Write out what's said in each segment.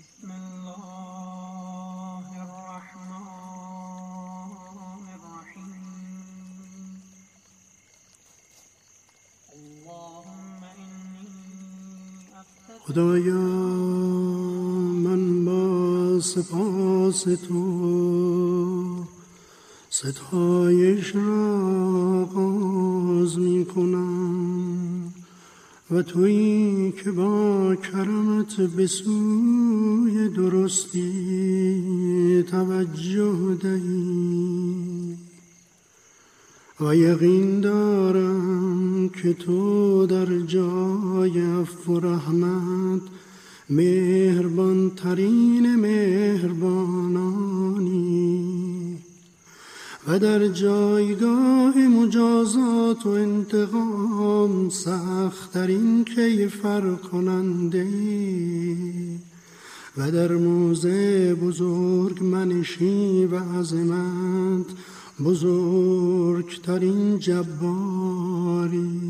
بسم الله الرحمن الرحيم اللهم إني خدایا من با سپاس تو ستایش را آغاز می کنم و تویی که با کرمت به سوی درستی توجه دهی. و یقین دارم که تو در جای عفو و رحمت مهربان ترین مهربانانی. و در جایگاه مجازات و انتقام سختترین کیفر کننده و در موضع بزرگ منشی و عظمت بزرگترین جباری.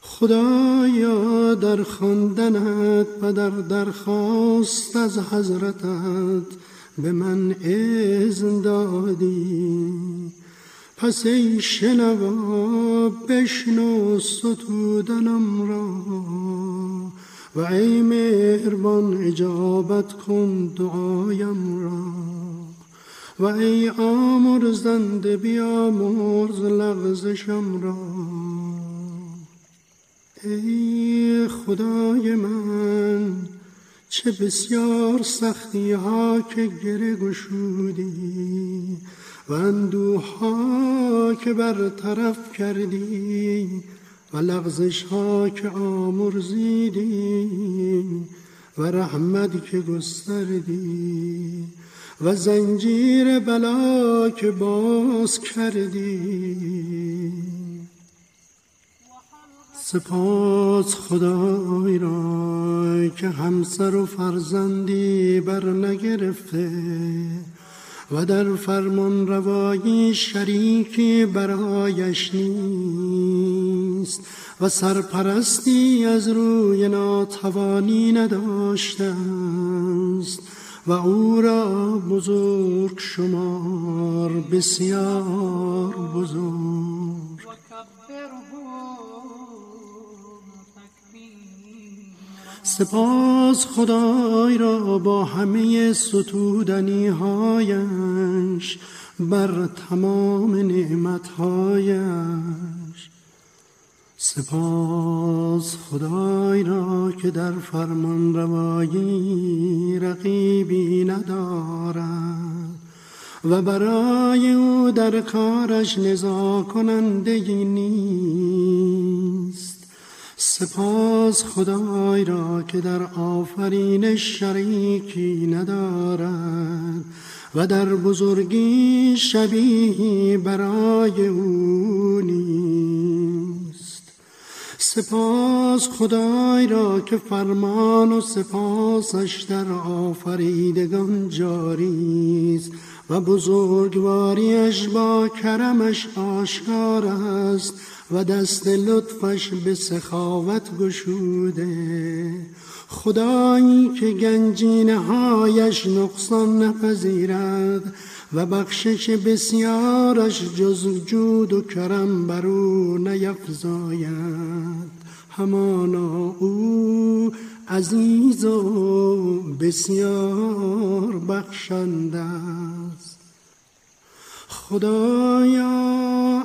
خدایا در خواندنت و در درخواست از حضرتت به من اذن دادی. پس ای شنوا بشنو ستودنم را. و ای مهربان اجابت کن دعایم را. و ای آمرزنده بیامرز لغزشم را. ای خدای من چه بسیار سختی ها که گره گشودی و اندوه ها که برطرف کردی. و لغزش ها که آمرزیدی و رحمت که گستردی و زنجیر بلا که باز کردی. سپاس خدای را که همسر و فرزندی بر نگرفته و در فرمان روایی شریکی برایش نیست. و سرپرستی از روی ناتوانی نداشته است و او را بزرگ شمار بسیار بزرگ. سپاس خدای را با همه ستودنی هایش بر تمام نعمت هایش سپاس خدای را که در فرمان روایی رقیبی ندارد و برای او در کارش نزا کننده نیست. سپاس خدای را که در آفرین شریکی ندارد و در بزرگی شبیهی برای او نیست. سپاس خدای را که فرمان و سپاسش در آفریدگان جاری است و بزرگواریش با کرمش آشکار است و دست لطفش به سخاوت گشوده. خدایی که گنجینه هایش نقصان نپذیرد و بخشش بسیارش جز جود و کرم بر او نیفزاید. همانا او عزیز و بسیار بخشنده است. خدایا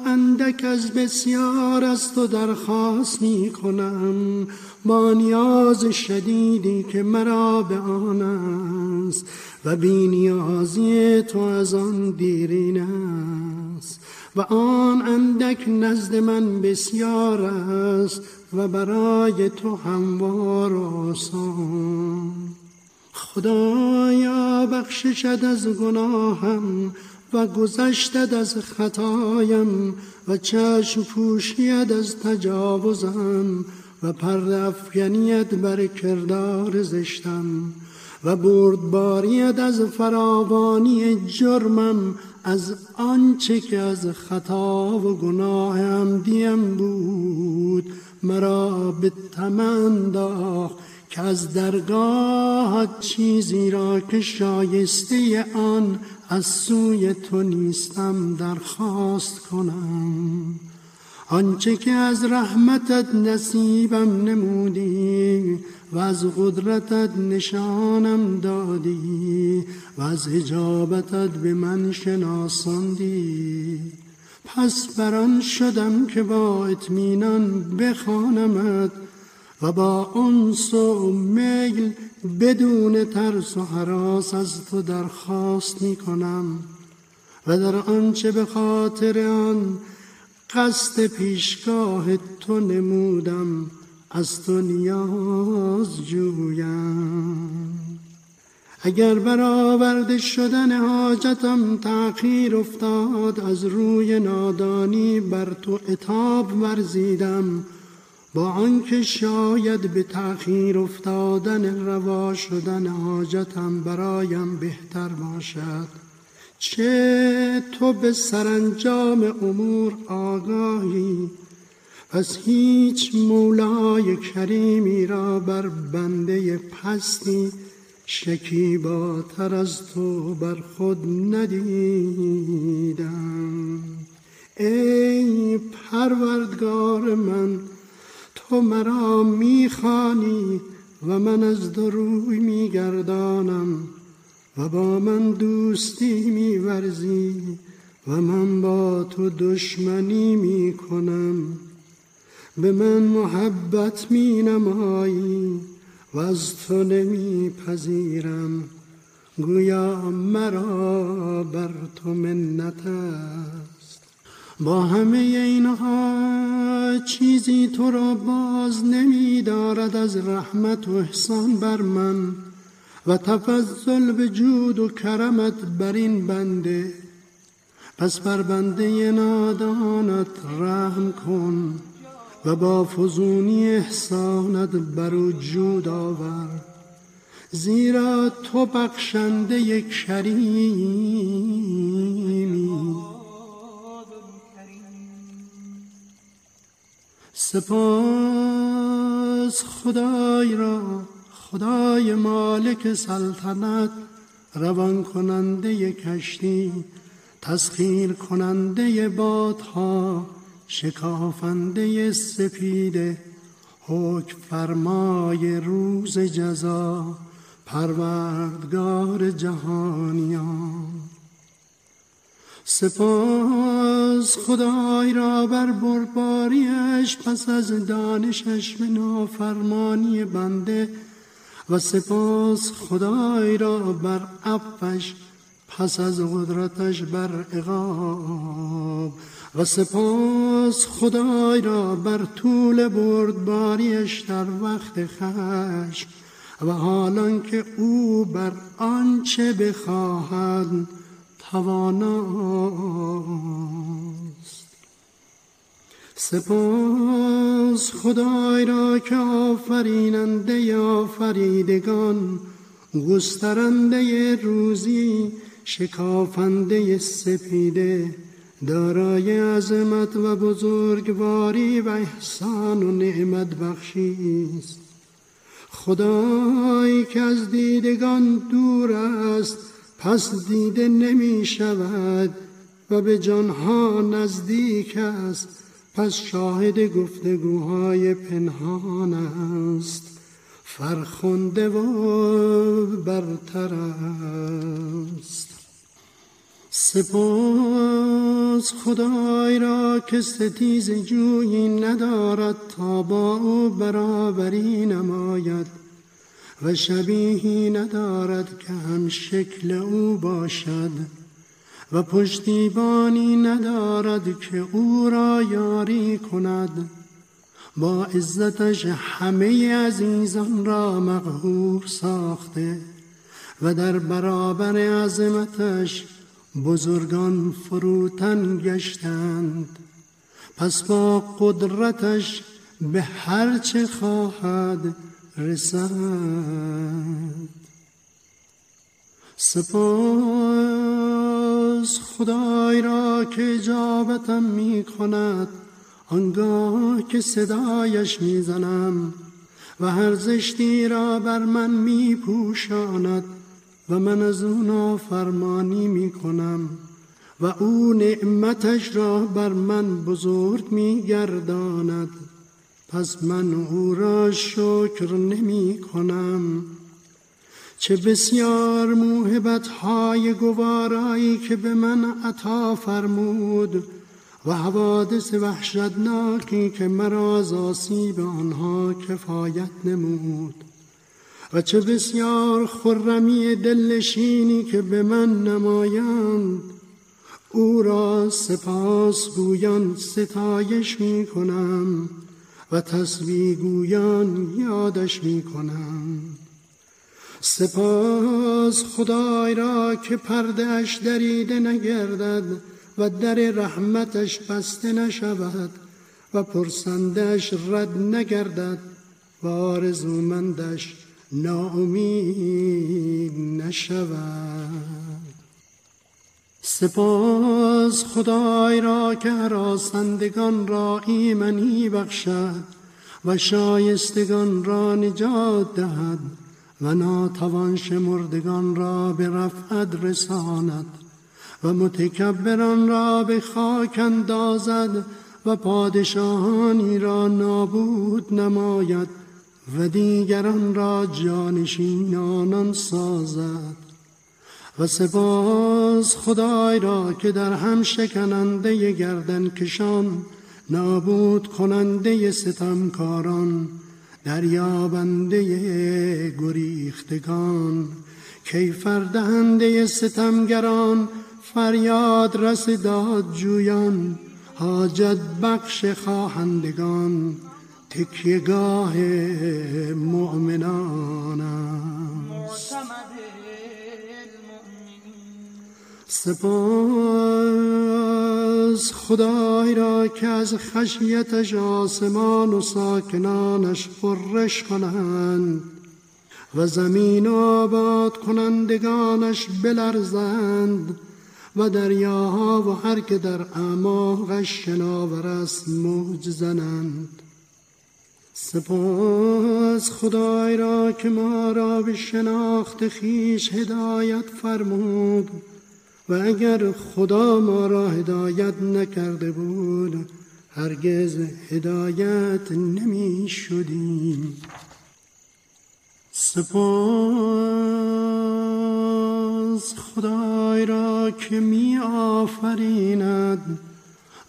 اندک از بسیار از تو درخواست می کنم. با نیاز شدیدی که مرا به آن است و بی نیازی تو از آن دیرین است و آن اندک نزد من بسیار است و برای تو هموار و آسان. خدایا بخششد از گناهم و گذشتد از خطایم و چشم پوشید از تجاوزم و پرد افغانیت بر کردار زشتم و بردباریت از فراوانی جرمم از آنچه که از خطا و گناه عمدیم بود مرا به تمن که از درگاه چیزی را که شایسته آن از سوی تو نیستم درخواست کنم. آنچه که از رحمتت نصیبم نمودی و از قدرتت نشانم دادی و از اجابتت به من شناساندی. پس بران شدم که با اطمینان بخوانمت و با انس و میل بدون ترس و حراس از تو درخواست می کنم و در آنچه به خاطر آن قصد پیشگاه تو نمودم از تو نیاز جویم. اگر برآورده شدن حاجتم تأخیر افتاد از روی نادانی بر تو اتاب ورزیدم. با آنکه شاید به تأخیر افتادن روا شدن حاجتم برایم بهتر باشد. چه تو به سرانجام امور آگاهی؟ پس هیچ مولای کریمی را بر بنده پستی شکیباتر از تو بر خود ندیدم. ای پروردگار من تو مرا می‌خوانی و من از دروی میگردانم. و با من دوستی میورزی و من با تو دشمنی می‌کنم. به من محبت می نمایی و از تو نمیپذیرم. گویا مرا بر تو منت است. با همه اینها چیزی تو را باز نمی دارد از رحمت و احسان بر من. و تفضل به جود و کرمت بر این بنده. پس بر بنده نادانت رحم کن و با فزونی احسانت بر وجود آور. زیرا تو بخشنده کریمی. سپاس خدای را خدای مالک سلطنت روان کننده کشتی تسخیر کننده بادها شکافنده سپیده حکم فرمای روز جزا پروردگار جهانیان سپاس خدای را بر برباریش پس از دانشش به نافرمانی بنده و سپاس خدای را بر عفش پس از قدرتش بر عقاب. و سپاس خدای را بر طول بردباریش در وقت خشم. و حالان که او بر آنچه بخواهد تواناست سپاس خدای را که آفریننده آفریدگان گسترنده روزی شکافنده سپیده دارای عظمت و بزرگواری و احسان و نعمت بخشی است. خدایی که از دیدگان دور است پس دیده نمی شود و به جانها نزدیک است. پس شاهد گفتگوهای پنهان است. فرخنده و برتر است. سپاس خدای را که ستیز جویی ندارد تا با او برابری نماید و شبیهی ندارد که هم شکل او باشد. و پشتیبانی ندارد که او را یاری کند. با عزتش همه عزیزان را مقهور ساخته و در برابر عظمتش بزرگان فروتن گشتند. پس با قدرتش به هر چه خواهد رسد. سپاس خدای را که اجابتم می کند آنگاه که صدایش می‌زنم و هر زشتی را بر من می پوشاند و من از او نافرمانی می کنم و او نعمتش را بر من بزرگ می گرداند پس من او را شکر نمی کنم چه بسیار موهبت های گوارایی که به من عطا فرمود و حوادث وحشتناکی که مرا از آسیب آنها کفایت نمود و چه بسیار خرمی دلشینی که به من نمایند او را سپاس گویان ستایش می کنم و تسبیح گویان یادش می کنم. سپاس خدای را که پردهش دریده نگردد و در رحمتش بسته نشود و پرسندش رد نگردد و آرزومندش ناامید نشود. سپاس خدای را که راسندگان را ایمنی بخشد و شایستگان را نجات دهد و ناتوان شمردگان را به رفعت رساند و متکبران را به خاک اندازد و پادشاهانی را نابود نماید و دیگران را جانشینانان سازد. و سپاس خدای را که در هم شکننده گردن کشان نابود کننده ستمکاران دریابنده گریختگان کیفر دهنده ستمگران فریاد رس داد جویان حاجت بخش خواهندگان تکیگاه مؤمنان است. سپاس خدای را که از خشیتش آسمان و ساکنانش فرش کنند و زمین آباد کنندگانش بلرزند و دریاها و هر که در اعماقش شناور است موج زنند. سپاس خدای را که ما را به شناخت خیش هدایت فرمود و اگر خدا ما را هدایت نکرده بود هرگز هدایت نمی شدیم سپاس خدای را که می آفریند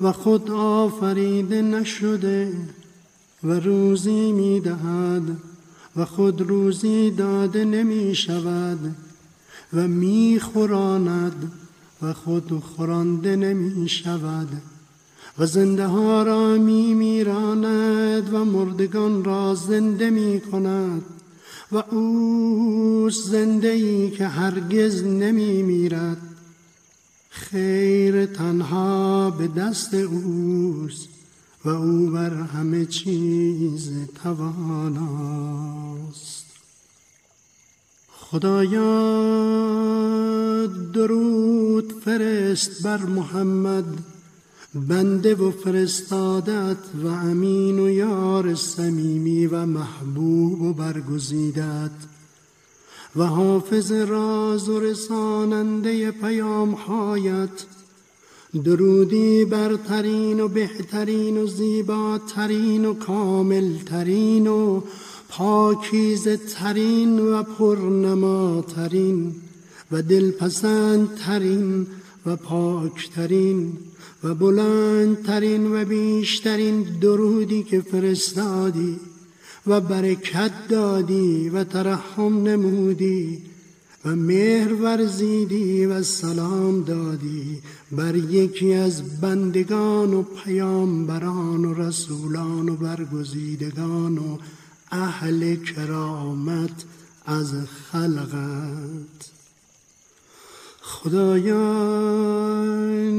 و خود آفریده نشده و روزی می دهد و خود روزی داده نمی شود و می خوراند و خود خورانده نمی شود و زنده ها را می میراند و مردگان را زنده می کند و او زنده ای که هرگز نمی میرد خیر تنها به دست اوست و او بر همه چیز تواناست خدایا درود فرست بر محمد. بنده و فرستادت و امین و یار صمیمی و محبوب و برگزیدت. و حافظ راز و رساننده پیام هایت درودی برترین و بهترین و زیباترین و کاملترین و پاکیزه ترین و پرنماترین و دلپسندترین و پاکترین و بلندترین و بیشترین درودی که فرستادی و برکت دادی و ترحم نمودی و مهر ورزیدی و سلام دادی بر یکی از بندگان و پیامبران و رسولان و برگزیدگان و اهل کرامت از خلقت. خدایان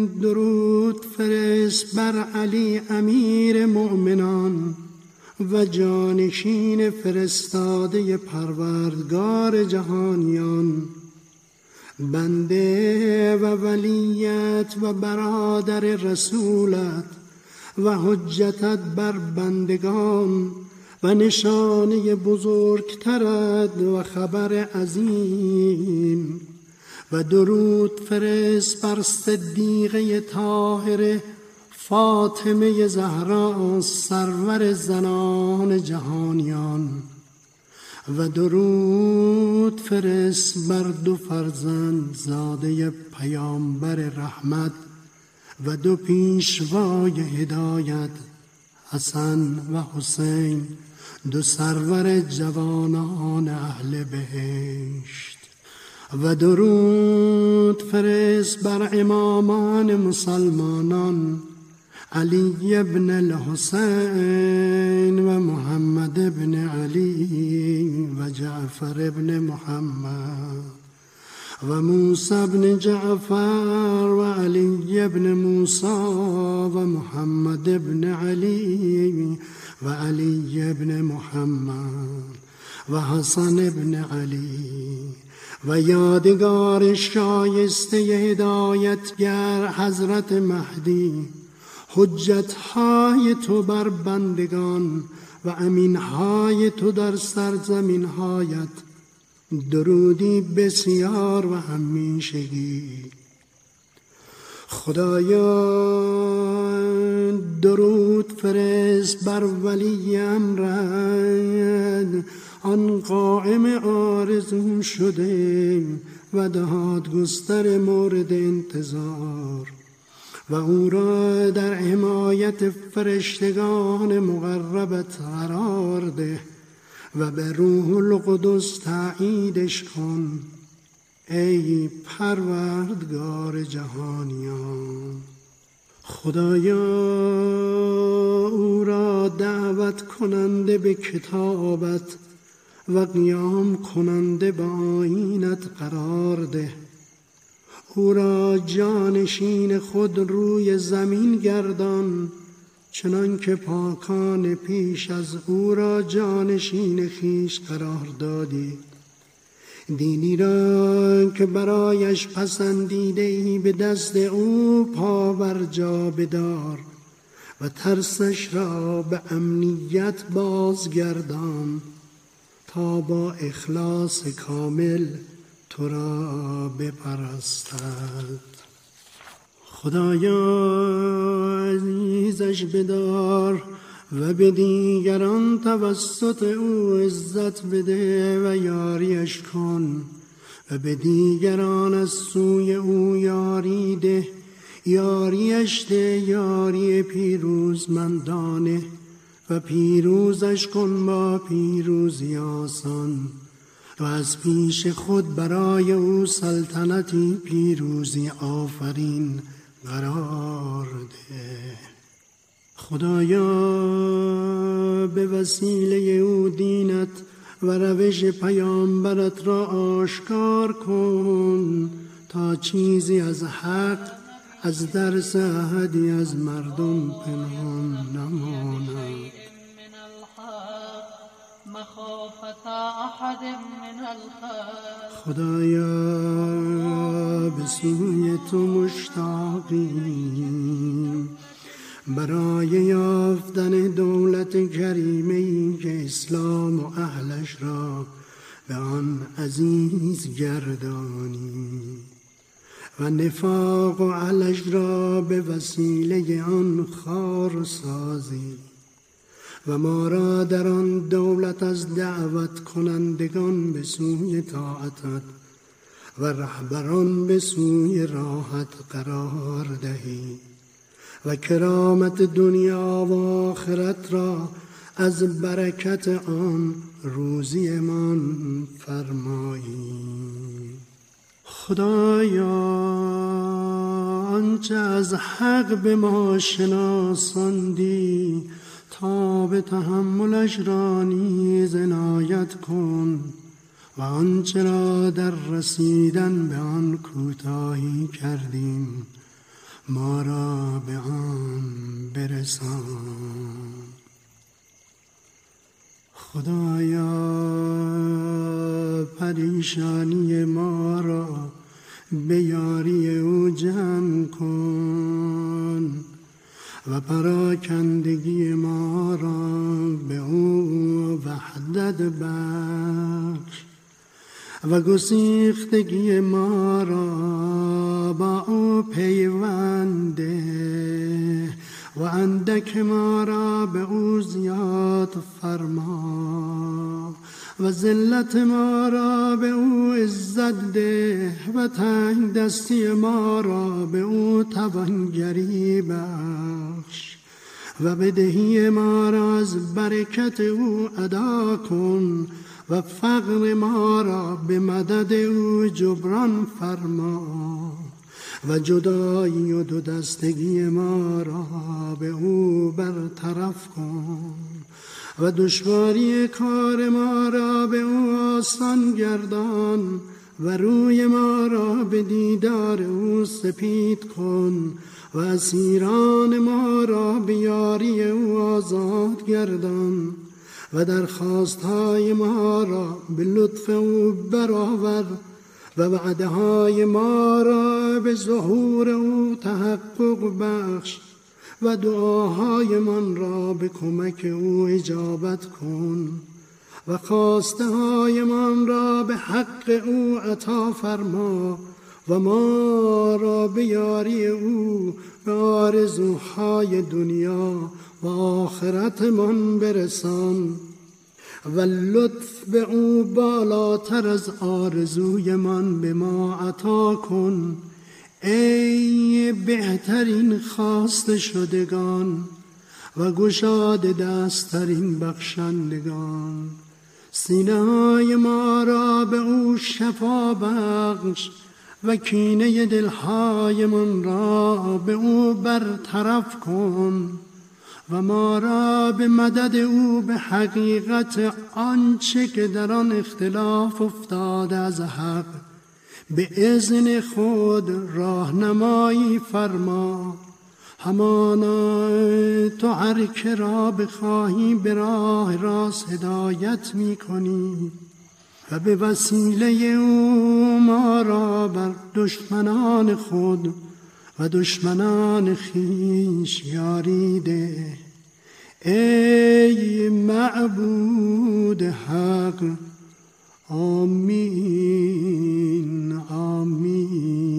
درود فرست بر علی امیر مؤمنان و جانشین فرستاده پروردگار جهانیان. بنده و ولیت و برادر رسولت و حجتت بر بندگان و نشانه بزرگترد و خبر عظیم و درود فرست بر صدیقه طاهره فاطمه زهرا سرور زنان جهانیان. و درود فرست بر دو فرزند زاده پیامبر رحمت و دو پیشوای هدایت حسن و حسین. دو سرور جوانان اهل بهشت و درود فرست بر امامان مسلمانان علی ابن الحسین و محمد ابن علی و جعفر ابن محمد و موسی ابن جعفر و علی ابن موسی و محمد ابن علی و علی ابن محمد و حسن ابن علی و یادگار شایسته هدایتگر حضرت مهدی حجت های تو بر بندگان و امین های تو در سرزمین هایت درودی بسیار و همیشگی. خدایا درود فرست بر ولی امرد آن قائم آرزون شده و دادگستر مورد انتظار. و او را در حمایت فرشتگان مقربت قرار ده و به روح القدس تاییدش کن. ای پروردگار جهانیان خدایا او را دعوت کننده به کتابت و قیام کننده به آینت قرار ده. او را جانشین خود روی زمین گردان چنان که پاکان پیش از او را جانشین خیش قرار دادی. دینی را که برایش پسندیده ای به دست او پاور جا بدار و ترسش را به امنیت بازگردان تا با اخلاص کامل تو را بپرستد. خدایا عزیزش بدار و به دیگران توسط او عزت بده و یاریش کن و به دیگران از سوی او یاری ده. یاریش ده یاری پیروزمندانه و پیروزش کن با پیروزی آسان و از پیش خود برای او سلطنتی پیروزی آفرین قرار ده. خدایا به وسیله او دینت و روش پیامبرت را آشکار کن تا چیزی از حق از درس احدی از مردم پنهان نماند. خدایا به سوی تو مشتاقیم. برای یافتن دولت کریمه که اسلام و اهلش را به آن عزیز گردانی و نفاق و علش را به وسیله آن خار سازی و ما را در آن دولت از دعوت کنندگان به سوی طاعتت و رهبران به سوی راحت قرار دهی. و کرامت دنیا و آخرت را از برکت آن روزیمان فرمایی. خدایا آنچه از حق به ما شناساندی تا به تحملش را نیز عنایت کن و آنچه را در رسیدن به آن کوتاهی کردیم. ما را به آن برسان. خدایا پریشانی ما را به یاری او جمع کن و پراکندگی ما را به او وحدت بخش. و گسیختگی ما را با او پیونده و اندک ما را به او زیاد فرما و ذلت ما را به او عزت ده و تنگ دستی ما را به او توانگری بخش و بدهی ما را از برکت او ادا کن و فقر ما را به مدد او جبران فرما و جدایی و دو دستگی ما را به او برطرف کن و دشواری کار ما را به او آسان گردان و روی ما را به دیدار او سپید کن و اسیران ما را به یاری او آزاد گردان و درخواستهای ما را به لطف او برآور و وعده های ما را به ظهور او تحقق بخش و دعاهای من را به کمک او اجابت کن و خواسته های من را به حق او عطا فرما و ما را به یاری او به آرزوهای دنیا و آخرت من برسان و لطف به او بالاتر از آرزوی من به ما عطا کن ای بهترین خواست شدگان و گشاد دستترین بخشندگان. سینه ما را به او شفا بخش و کینه دلهای من را به او برطرف کن و ما را به مدد او به حقیقت آنچه که در آن اختلاف افتاده از حق به ازن خود راهنمایی فرما. همانا تو هر که را بخواهی به راه راست هدایت می کنی. و به وسیله او ما را بر دشمنان خود و دشمنان خیش یاریده. ای معبود حق آمین آمین.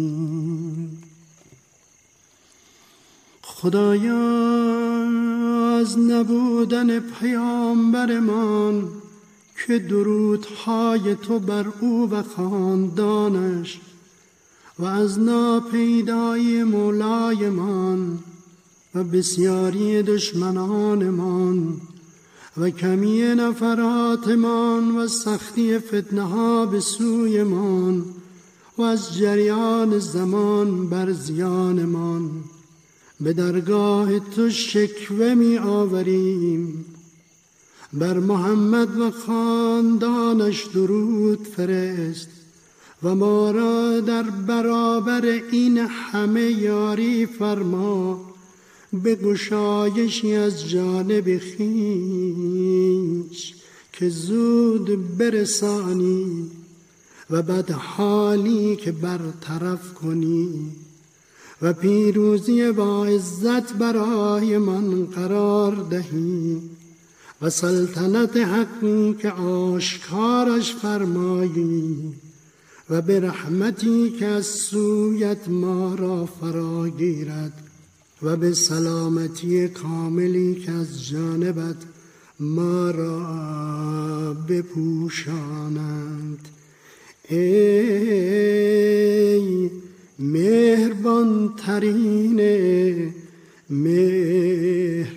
خدایا از نبودن پیامبرمان که درودهای تو بر او و خاندانش و از ناپیدای مولایمان و بسیاری دشمنانمان و کمی نفراتمان و سختی فتنه ها به سویمان و از جریان زمان بر زیانمان. به درگاه تو شکوه می آوریم بر محمد و خاندانش درود فرست و ما را در برابر این همه یاری فرما به گشایشی از جانب خیش که زود برسانی و بد حالی که برطرف کنی و پیروزی با عزت برای من قرار دهی. و سلطنت حقی که آشکارش فرمایی و به رحمتی که از سویت ما را فرا گیرد و به سلامتی کاملی که از جانبت ما را بپوشانند. ای مهربان ترین مهربانان.